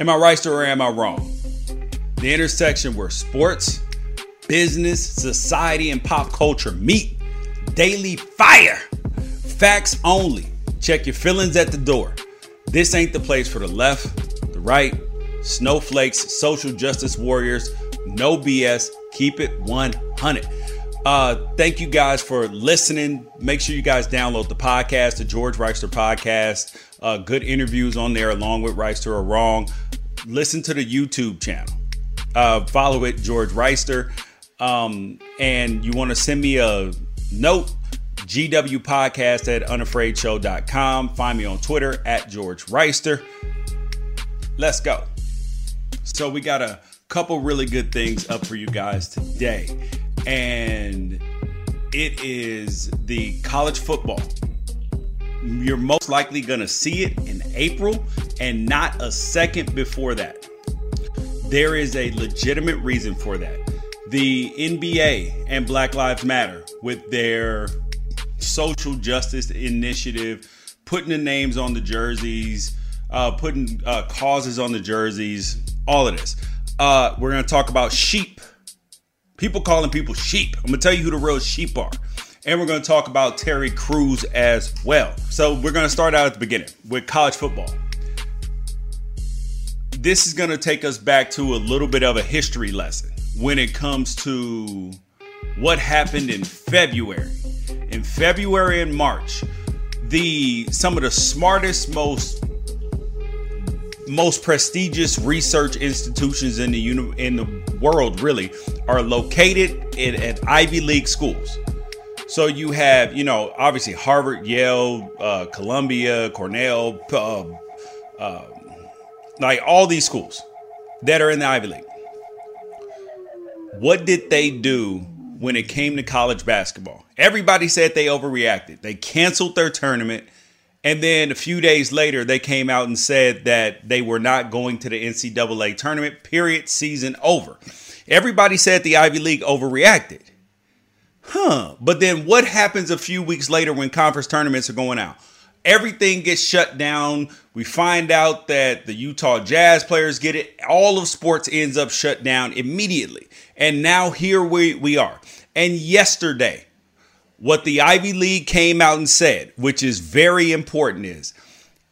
Am I right or am I wrong? The intersection where sports, business, society, and pop culture meet. Daily fire. Facts only. Check your feelings at the door. This ain't the place for the left, the right, snowflakes, social justice warriors. No BS. Keep it 100. Uh, thank you guys for listening. Make sure you guys download the podcast, the George Wrighster podcast. Uh, good interviews on there, along with Wrighster or Wrong. Listen to the YouTube channel. Uh, follow it, George Wrighster. Um, and you want to send me a note, GW Podcast at unafraidshow.com. Find me on Twitter at George Wrighster. Let's go. So, we got a couple really good things up for you guys today. And it is the college football. You're most likely going to see it in April and not a second before that. There is a legitimate reason for that. The NBA and Black Lives Matter, with their social justice initiative, putting the names on the jerseys, uh, putting uh, causes on the jerseys, all of this. Uh, we're going to talk about sheep. People calling people sheep. I'm to tell you who the real sheep are. And we're to talk about Terry Crews as well. So we're to start out at the beginning with college football. This is to take us back to a little bit of a history lesson when it comes to what happened in February. In February and March, the some of the smartest, most most prestigious research institutions in the uni- in the world really are located in, at Ivy League schools. So you have, you know, obviously Harvard, Yale, uh, Columbia, Cornell, uh, uh, like all these schools that are in the Ivy League. What did they do when it came to college basketball? Everybody said they overreacted. They canceled their tournament and then a few days later, they came out and said that they were not going to the NCAA tournament, period, season over. Everybody said the Ivy League overreacted. Huh. But then what happens a few weeks later when conference tournaments are going out? Everything gets shut down. We find out that the Utah Jazz players get it. All of sports ends up shut down immediately. And now here we, we are. And yesterday, what the Ivy League came out and said, which is very important, is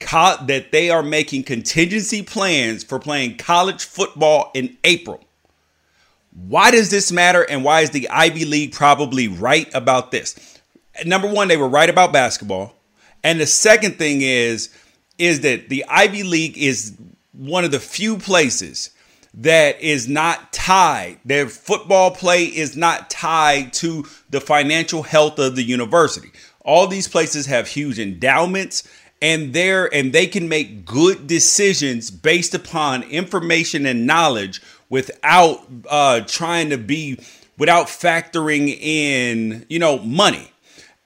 co- that they are making contingency plans for playing college football in April. Why does this matter and why is the Ivy League probably right about this? Number one, they were right about basketball. And the second thing is, is that the Ivy League is one of the few places that is not tied, their football play is not tied to the financial health of the university. All these places have huge endowments and there and they can make good decisions based upon information and knowledge without uh, trying to be without factoring in you know money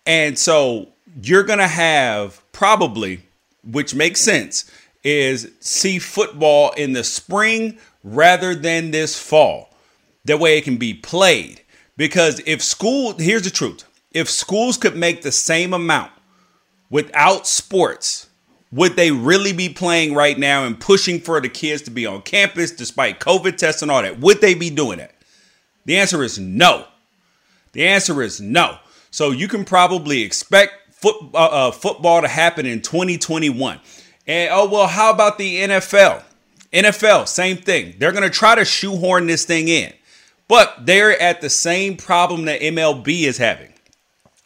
and so you're gonna have probably which makes sense is see football in the spring rather than this fall. That way it can be played. Because if school, here's the truth if schools could make the same amount without sports, would they really be playing right now and pushing for the kids to be on campus despite COVID tests and all that? Would they be doing it? The answer is no. The answer is no. So you can probably expect foot, uh, uh, football to happen in 2021. And oh, well, how about the NFL? NFL, same thing. They're going to try to shoehorn this thing in, but they're at the same problem that MLB is having.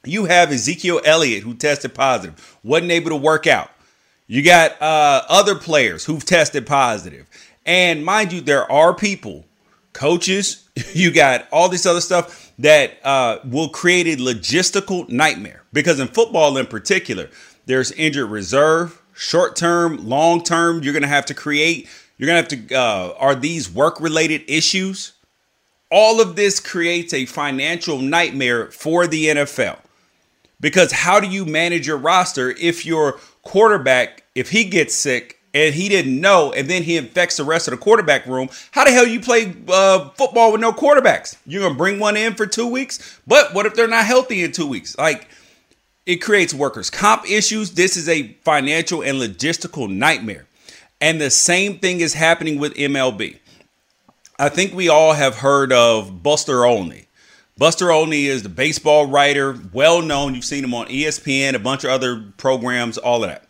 You have Ezekiel Elliott who tested positive, wasn't able to work out. You got uh, other players who've tested positive. And mind you, there are people, coaches, you got all this other stuff that uh, will create a logistical nightmare. Because in football in particular, there's injured reserve, short term, long term. You're going to have to create you're going to have to, uh, are these work related issues? All of this creates a financial nightmare for the NFL. Because how do you manage your roster if your quarterback, if he gets sick and he didn't know, and then he infects the rest of the quarterback room? How the hell you play uh, football with no quarterbacks? You're gonna bring one in for two weeks, but what if they're not healthy in two weeks? Like, it creates workers' comp issues. This is a financial and logistical nightmare. And the same thing is happening with MLB. I think we all have heard of Buster Olney. Buster Olney is the baseball writer, well known. You've seen him on ESPN, a bunch of other programs, all of that.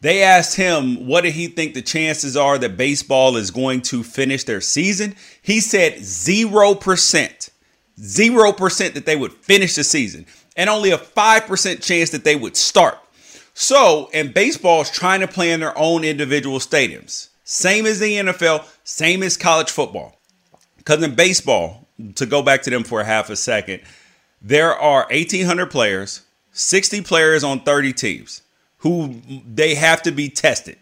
They asked him what did he think the chances are that baseball is going to finish their season. He said 0%. 0% that they would finish the season and only a 5% chance that they would start. So, and baseball is trying to play in their own individual stadiums. Same as the NFL, same as college football. Because in baseball, to go back to them for a half a second, there are 1,800 players, 60 players on 30 teams who they have to be tested.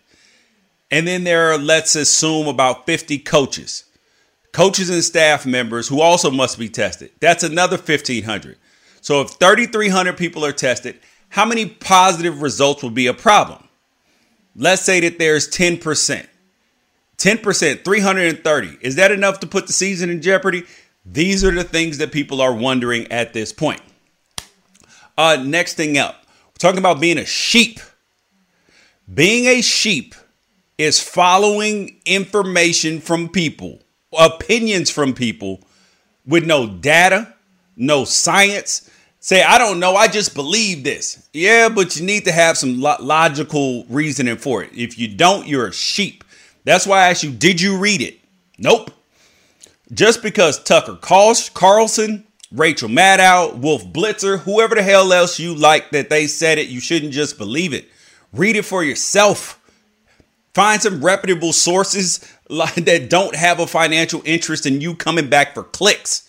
And then there are, let's assume, about 50 coaches, coaches and staff members who also must be tested. That's another 1,500. So if 3,300 people are tested, how many positive results will be a problem? Let's say that there's 10%. 10%, 330. Is that enough to put the season in jeopardy? These are the things that people are wondering at this point. Uh, next thing up, we're talking about being a sheep. Being a sheep is following information from people, opinions from people with no data, no science. Say, I don't know, I just believe this. Yeah, but you need to have some lo- logical reasoning for it. If you don't, you're a sheep. That's why I asked you, did you read it? Nope. Just because Tucker Carlson, Rachel Maddow, Wolf Blitzer, whoever the hell else you like that they said it, you shouldn't just believe it. Read it for yourself. Find some reputable sources that don't have a financial interest in you coming back for clicks.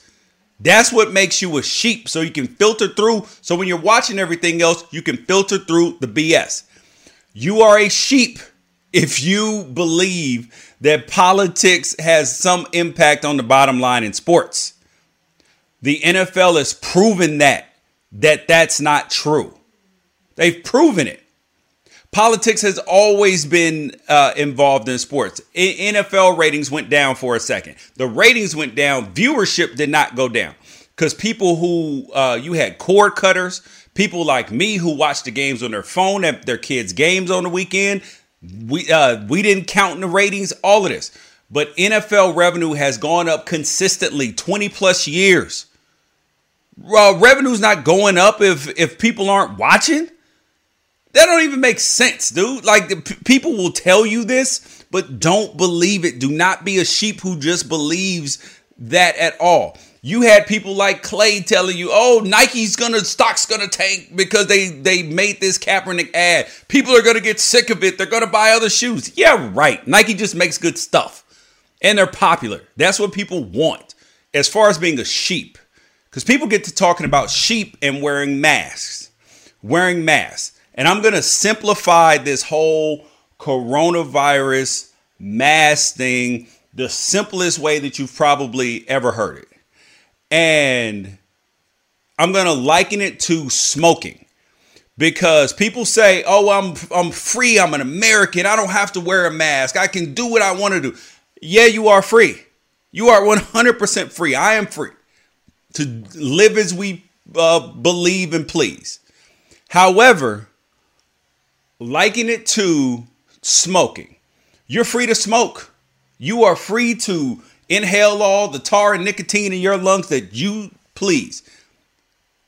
That's what makes you a sheep. So you can filter through. So when you're watching everything else, you can filter through the BS. You are a sheep if you believe that politics has some impact on the bottom line in sports. The NFL has proven that that that's not true. They've proven it. Politics has always been uh, involved in sports. I- NFL ratings went down for a second. The ratings went down. Viewership did not go down because people who uh, you had cord cutters, people like me who watch the games on their phone at their kids' games on the weekend. We uh, we didn't count in the ratings. All of this, but NFL revenue has gone up consistently, twenty plus years. Uh, revenue's not going up if if people aren't watching. That don't even make sense, dude. Like p- people will tell you this, but don't believe it. Do not be a sheep who just believes that at all. You had people like Clay telling you, "Oh, Nike's gonna stock's gonna tank because they they made this Kaepernick ad. People are gonna get sick of it. They're gonna buy other shoes." Yeah, right. Nike just makes good stuff, and they're popular. That's what people want. As far as being a sheep, because people get to talking about sheep and wearing masks, wearing masks. And I'm going to simplify this whole coronavirus mask thing the simplest way that you've probably ever heard it. And I'm going to liken it to smoking because people say, "Oh, I'm I'm free. I'm an American. I don't have to wear a mask. I can do what I want to do." Yeah, you are free. You are 100% free. I am free to live as we uh, believe and please. However, liken it to smoking. You're free to smoke. You are free to inhale all the tar and nicotine in your lungs that you please.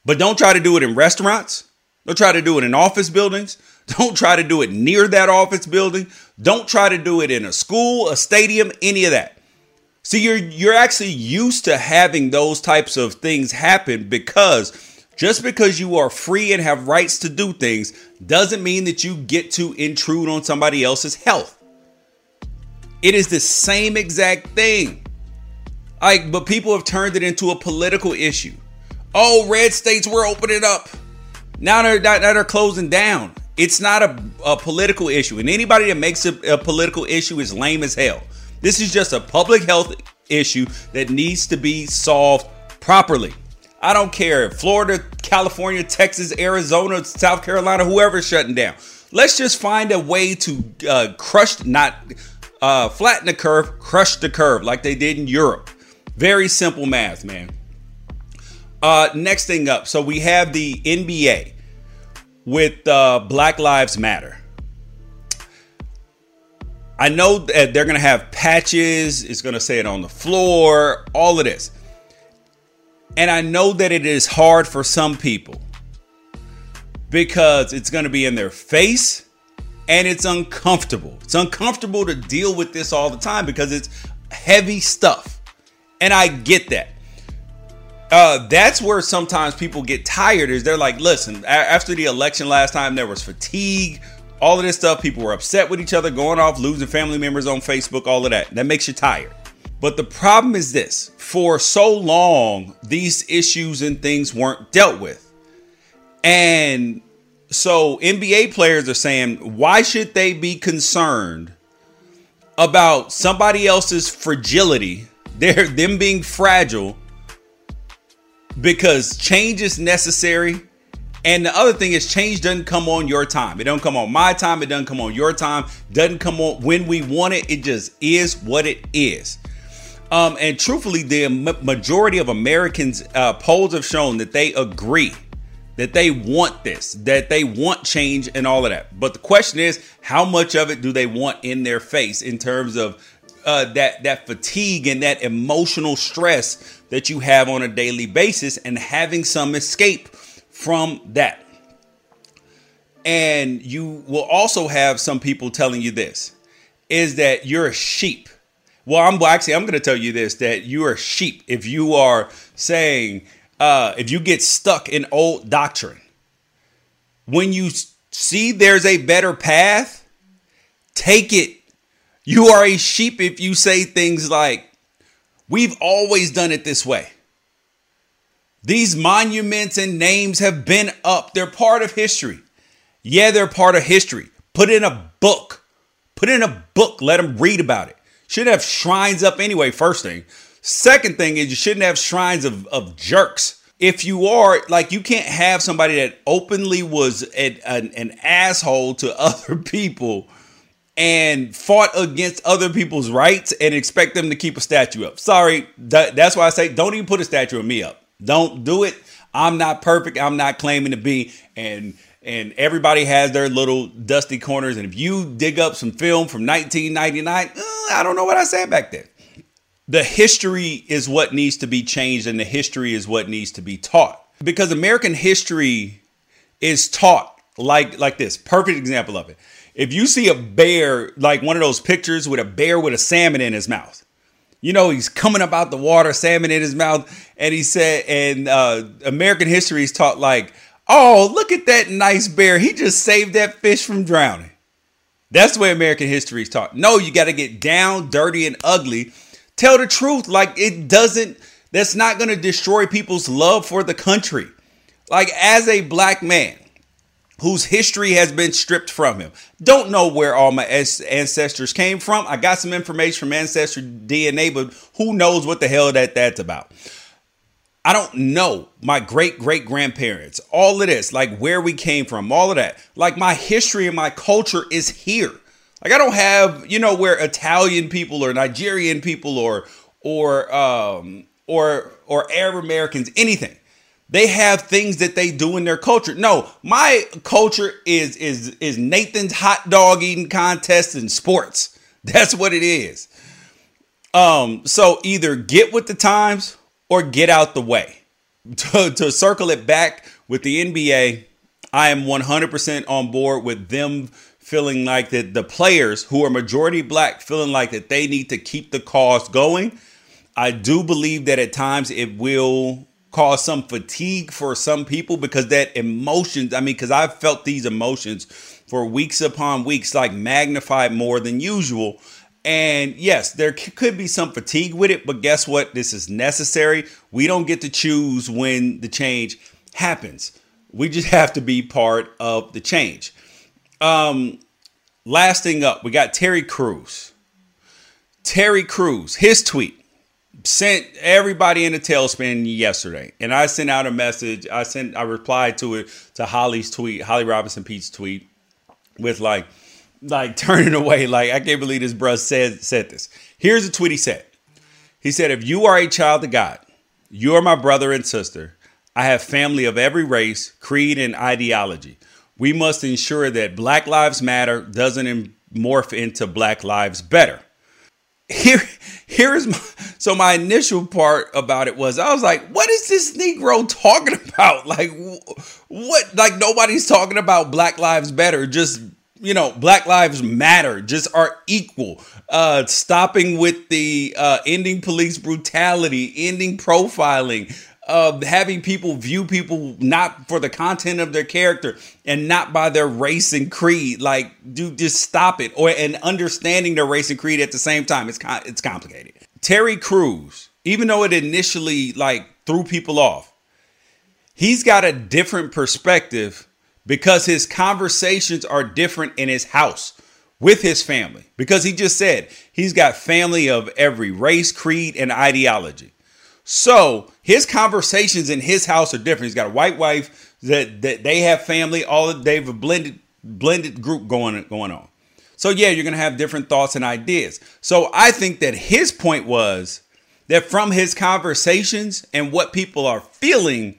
But don't try to do it in restaurants. Don't try to do it in office buildings. Don't try to do it near that office building. Don't try to do it in a school, a stadium, any of that. See, you're you're actually used to having those types of things happen because just because you are free and have rights to do things doesn't mean that you get to intrude on somebody else's health. It is the same exact thing. Like, but people have turned it into a political issue. Oh, red states we're opening up. Now they're now they're closing down. It's not a, a political issue, and anybody that makes it a political issue is lame as hell. This is just a public health issue that needs to be solved properly. I don't care Florida, California, Texas, Arizona, South Carolina, whoever's shutting down. Let's just find a way to uh, crush, not uh, flatten the curve, crush the curve like they did in Europe. Very simple math, man. Uh, next thing up. So we have the NBA with uh, Black Lives Matter. I know that they're going to have patches, it's going to say it on the floor, all of this. And I know that it is hard for some people because it's going to be in their face and it's uncomfortable. It's uncomfortable to deal with this all the time because it's heavy stuff. And I get that. Uh, that's where sometimes people get tired is they're like, listen, after the election last time, there was fatigue, all of this stuff. People were upset with each other, going off, losing family members on Facebook, all of that. That makes you tired. But the problem is this for so long, these issues and things weren't dealt with. And so NBA players are saying, why should they be concerned about somebody else's fragility, their them being fragile, because change is necessary. And the other thing is change doesn't come on your time. It don't come on my time. It doesn't come on your time. Doesn't come on when we want it. It just is what it is. Um, and truthfully, the majority of Americans uh, polls have shown that they agree that they want this, that they want change and all of that. But the question is, how much of it do they want in their face in terms of uh, that that fatigue and that emotional stress that you have on a daily basis, and having some escape from that. And you will also have some people telling you this: is that you're a sheep well, I'm well, actually I'm going to tell you this that you are sheep if you are saying uh, if you get stuck in old doctrine. When you see there's a better path, take it. You are a sheep if you say things like, "We've always done it this way." These monuments and names have been up. They're part of history. Yeah, they're part of history. Put in a book. Put in a book. Let them read about it. Shouldn't have shrines up anyway, first thing. Second thing is you shouldn't have shrines of, of jerks. If you are, like, you can't have somebody that openly was an, an, an asshole to other people and fought against other people's rights and expect them to keep a statue up. Sorry, that, that's why I say don't even put a statue of me up. Don't do it. I'm not perfect. I'm not claiming to be. And and everybody has their little dusty corners. And if you dig up some film from 1999, uh, I don't know what I said back then. The history is what needs to be changed, and the history is what needs to be taught. Because American history is taught like like this. Perfect example of it. If you see a bear, like one of those pictures with a bear with a salmon in his mouth, you know he's coming up out the water, salmon in his mouth, and he said, and uh, American history is taught like Oh, look at that nice bear. He just saved that fish from drowning. That's the way American history is taught. No, you got to get down, dirty, and ugly. Tell the truth. Like it doesn't, that's not going to destroy people's love for the country. Like as a black man whose history has been stripped from him, don't know where all my ancestors came from. I got some information from Ancestry DNA, but who knows what the hell that that's about. I don't know my great great grandparents, all of this, like where we came from, all of that. Like my history and my culture is here. Like I don't have, you know, where Italian people or Nigerian people or or um or or Arab Americans, anything. They have things that they do in their culture. No, my culture is is is Nathan's hot dog eating contest and sports. That's what it is. Um, so either get with the times or get out the way. To, to circle it back with the NBA, I am 100% on board with them feeling like that the players who are majority black feeling like that they need to keep the cause going. I do believe that at times it will cause some fatigue for some people because that emotions, I mean, because I've felt these emotions for weeks upon weeks, like magnified more than usual. And yes, there c- could be some fatigue with it, but guess what? This is necessary. We don't get to choose when the change happens. We just have to be part of the change. Um, last thing up, we got Terry Crews. Terry Crews, his tweet sent everybody in a tailspin yesterday. And I sent out a message. I sent I replied to it to Holly's tweet, Holly Robinson Peete's tweet with like like turning away. Like I can't believe this bruh said said this. Here's a tweet he said. He said, "If you are a child of God, you are my brother and sister. I have family of every race, creed, and ideology. We must ensure that Black Lives Matter doesn't morph into Black Lives Better. Here, here is my so my initial part about it was I was like, what is this Negro talking about? Like, what? Like nobody's talking about Black Lives Better. Just you know, Black Lives Matter. Just are equal. Uh, stopping with the uh, ending police brutality, ending profiling, of having people view people not for the content of their character and not by their race and creed. Like, dude, just stop it. Or and understanding their race and creed at the same time. It's it's complicated. Terry Crews, even though it initially like threw people off, he's got a different perspective because his conversations are different in his house with his family. Because he just said he's got family of every race, creed, and ideology. So his conversations in his house are different. He's got a white wife that, that they have family, all they have a blended blended group going going on. So yeah, you're gonna have different thoughts and ideas. So I think that his point was that from his conversations and what people are feeling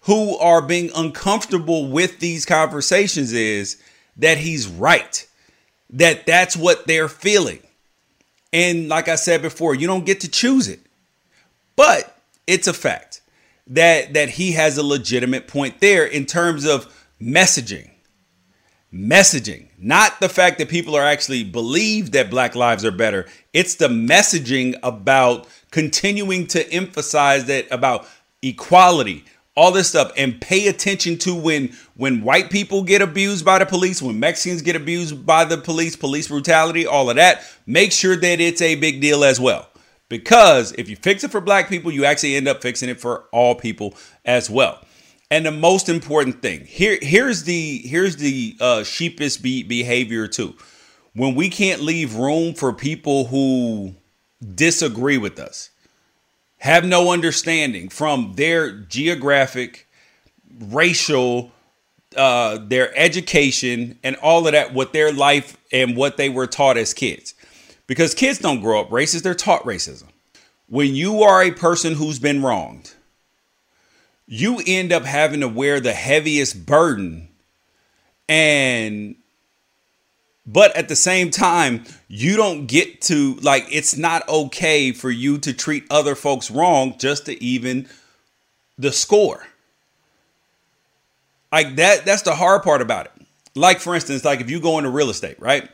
who are being uncomfortable with these conversations is that he's right. That that's what they're feeling. And like I said before, you don't get to choose it. But it's a fact that that he has a legitimate point there in terms of messaging. Messaging, not the fact that people are actually believe that black lives are better. It's the messaging about continuing to emphasize that about equality, all this stuff and pay attention to when when white people get abused by the police when mexicans get abused by the police police brutality all of that make sure that it's a big deal as well because if you fix it for black people, you actually end up fixing it for all people as well. And the most important thing here, here's the here's the uh, sheepish be- behavior too. When we can't leave room for people who disagree with us, have no understanding from their geographic, racial, uh, their education, and all of that, what their life and what they were taught as kids. Because kids don't grow up racist, they're taught racism. When you are a person who's been wronged, you end up having to wear the heaviest burden. And but at the same time you don't get to like it's not okay for you to treat other folks wrong just to even the score. Like that that's the hard part about it. Like for instance like if you go into real estate right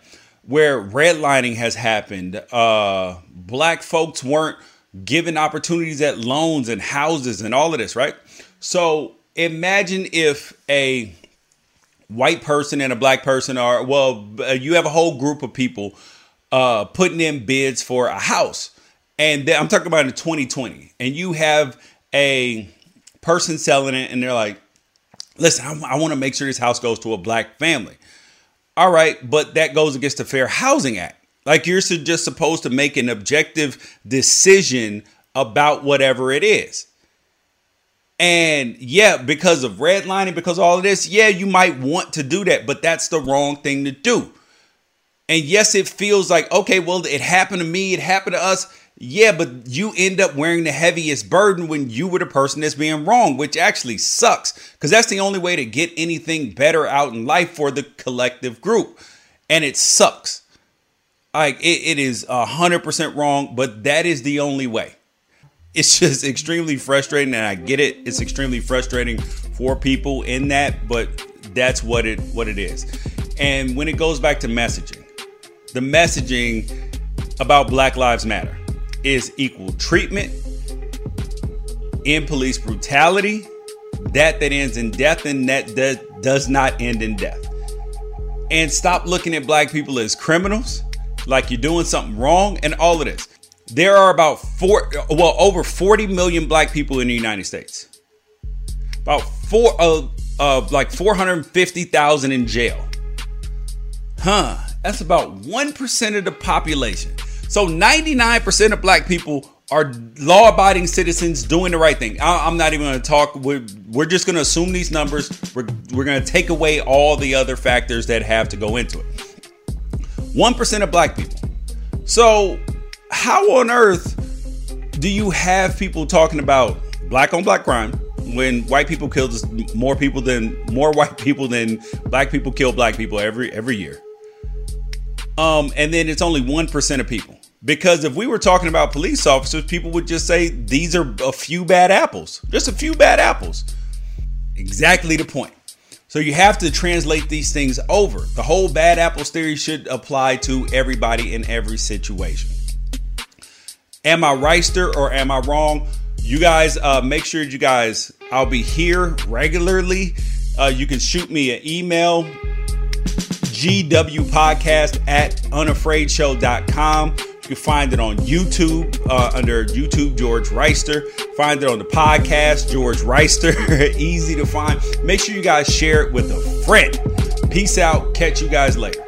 where redlining has happened. Uh, black folks weren't given opportunities at loans and houses and all of this, right? So imagine if a white person and a black person are, well, uh, you have a whole group of people uh, putting in bids for a house. And I'm talking about in 2020. And you have a person selling it and they're like, listen, I, I want to make sure this house goes to a black family. All right, but that goes against the Fair Housing Act. Like you're just supposed to make an objective decision about whatever it is. And yeah, because of redlining, because of all of this, yeah, you might want to do that, but that's the wrong thing to do. And yes, it feels like, okay, well, it happened to me, it happened to us. Yeah, but you end up wearing the heaviest burden when you were the person that's being wrong, which actually sucks because that's the only way to get anything better out in life for the collective group. And it sucks. Like it, it is a hundred percent wrong, but that is the only way. It's just extremely frustrating, and I get it. It's extremely frustrating for people in that, but that's what it what it is. And when it goes back to messaging, the messaging about Black Lives Matter is equal treatment in police brutality, that that ends in death and that that does not end in death. And stop looking at black people as criminals, like you're doing something wrong, and all of this. There are about four, well, over 40 million black people in the United States. About four, uh, uh like 450,000 in jail. Huh? That's about 1% of the population. So 99% of black people are law abiding citizens doing the right thing. I, am not even going to talk. We're, we're just going to assume these numbers. We're, we're going to take away all the other factors that have to go into it. 1% of black people. So, how on earth do you have people talking about black on black crime when white people kill more people than more white people than black people kill black people every every year? Um, and then it's only 1% of people. Because if we were talking about police officers, people would just say these are a few bad apples, just a few bad apples. Exactly the point. So you have to translate these things over. The whole bad apples theory should apply to everybody in every situation. Am I Wrighster or am I wrong? You guys, uh, make sure you guys, I'll be here regularly. Uh, you can shoot me an email, gwpodcast at unafraidshow.com. You can find it on YouTube uh, under YouTube George Wrighster. Find it on the podcast George Wrighster. Easy to find. Make sure you guys share it with a friend. Peace out. Catch you guys later.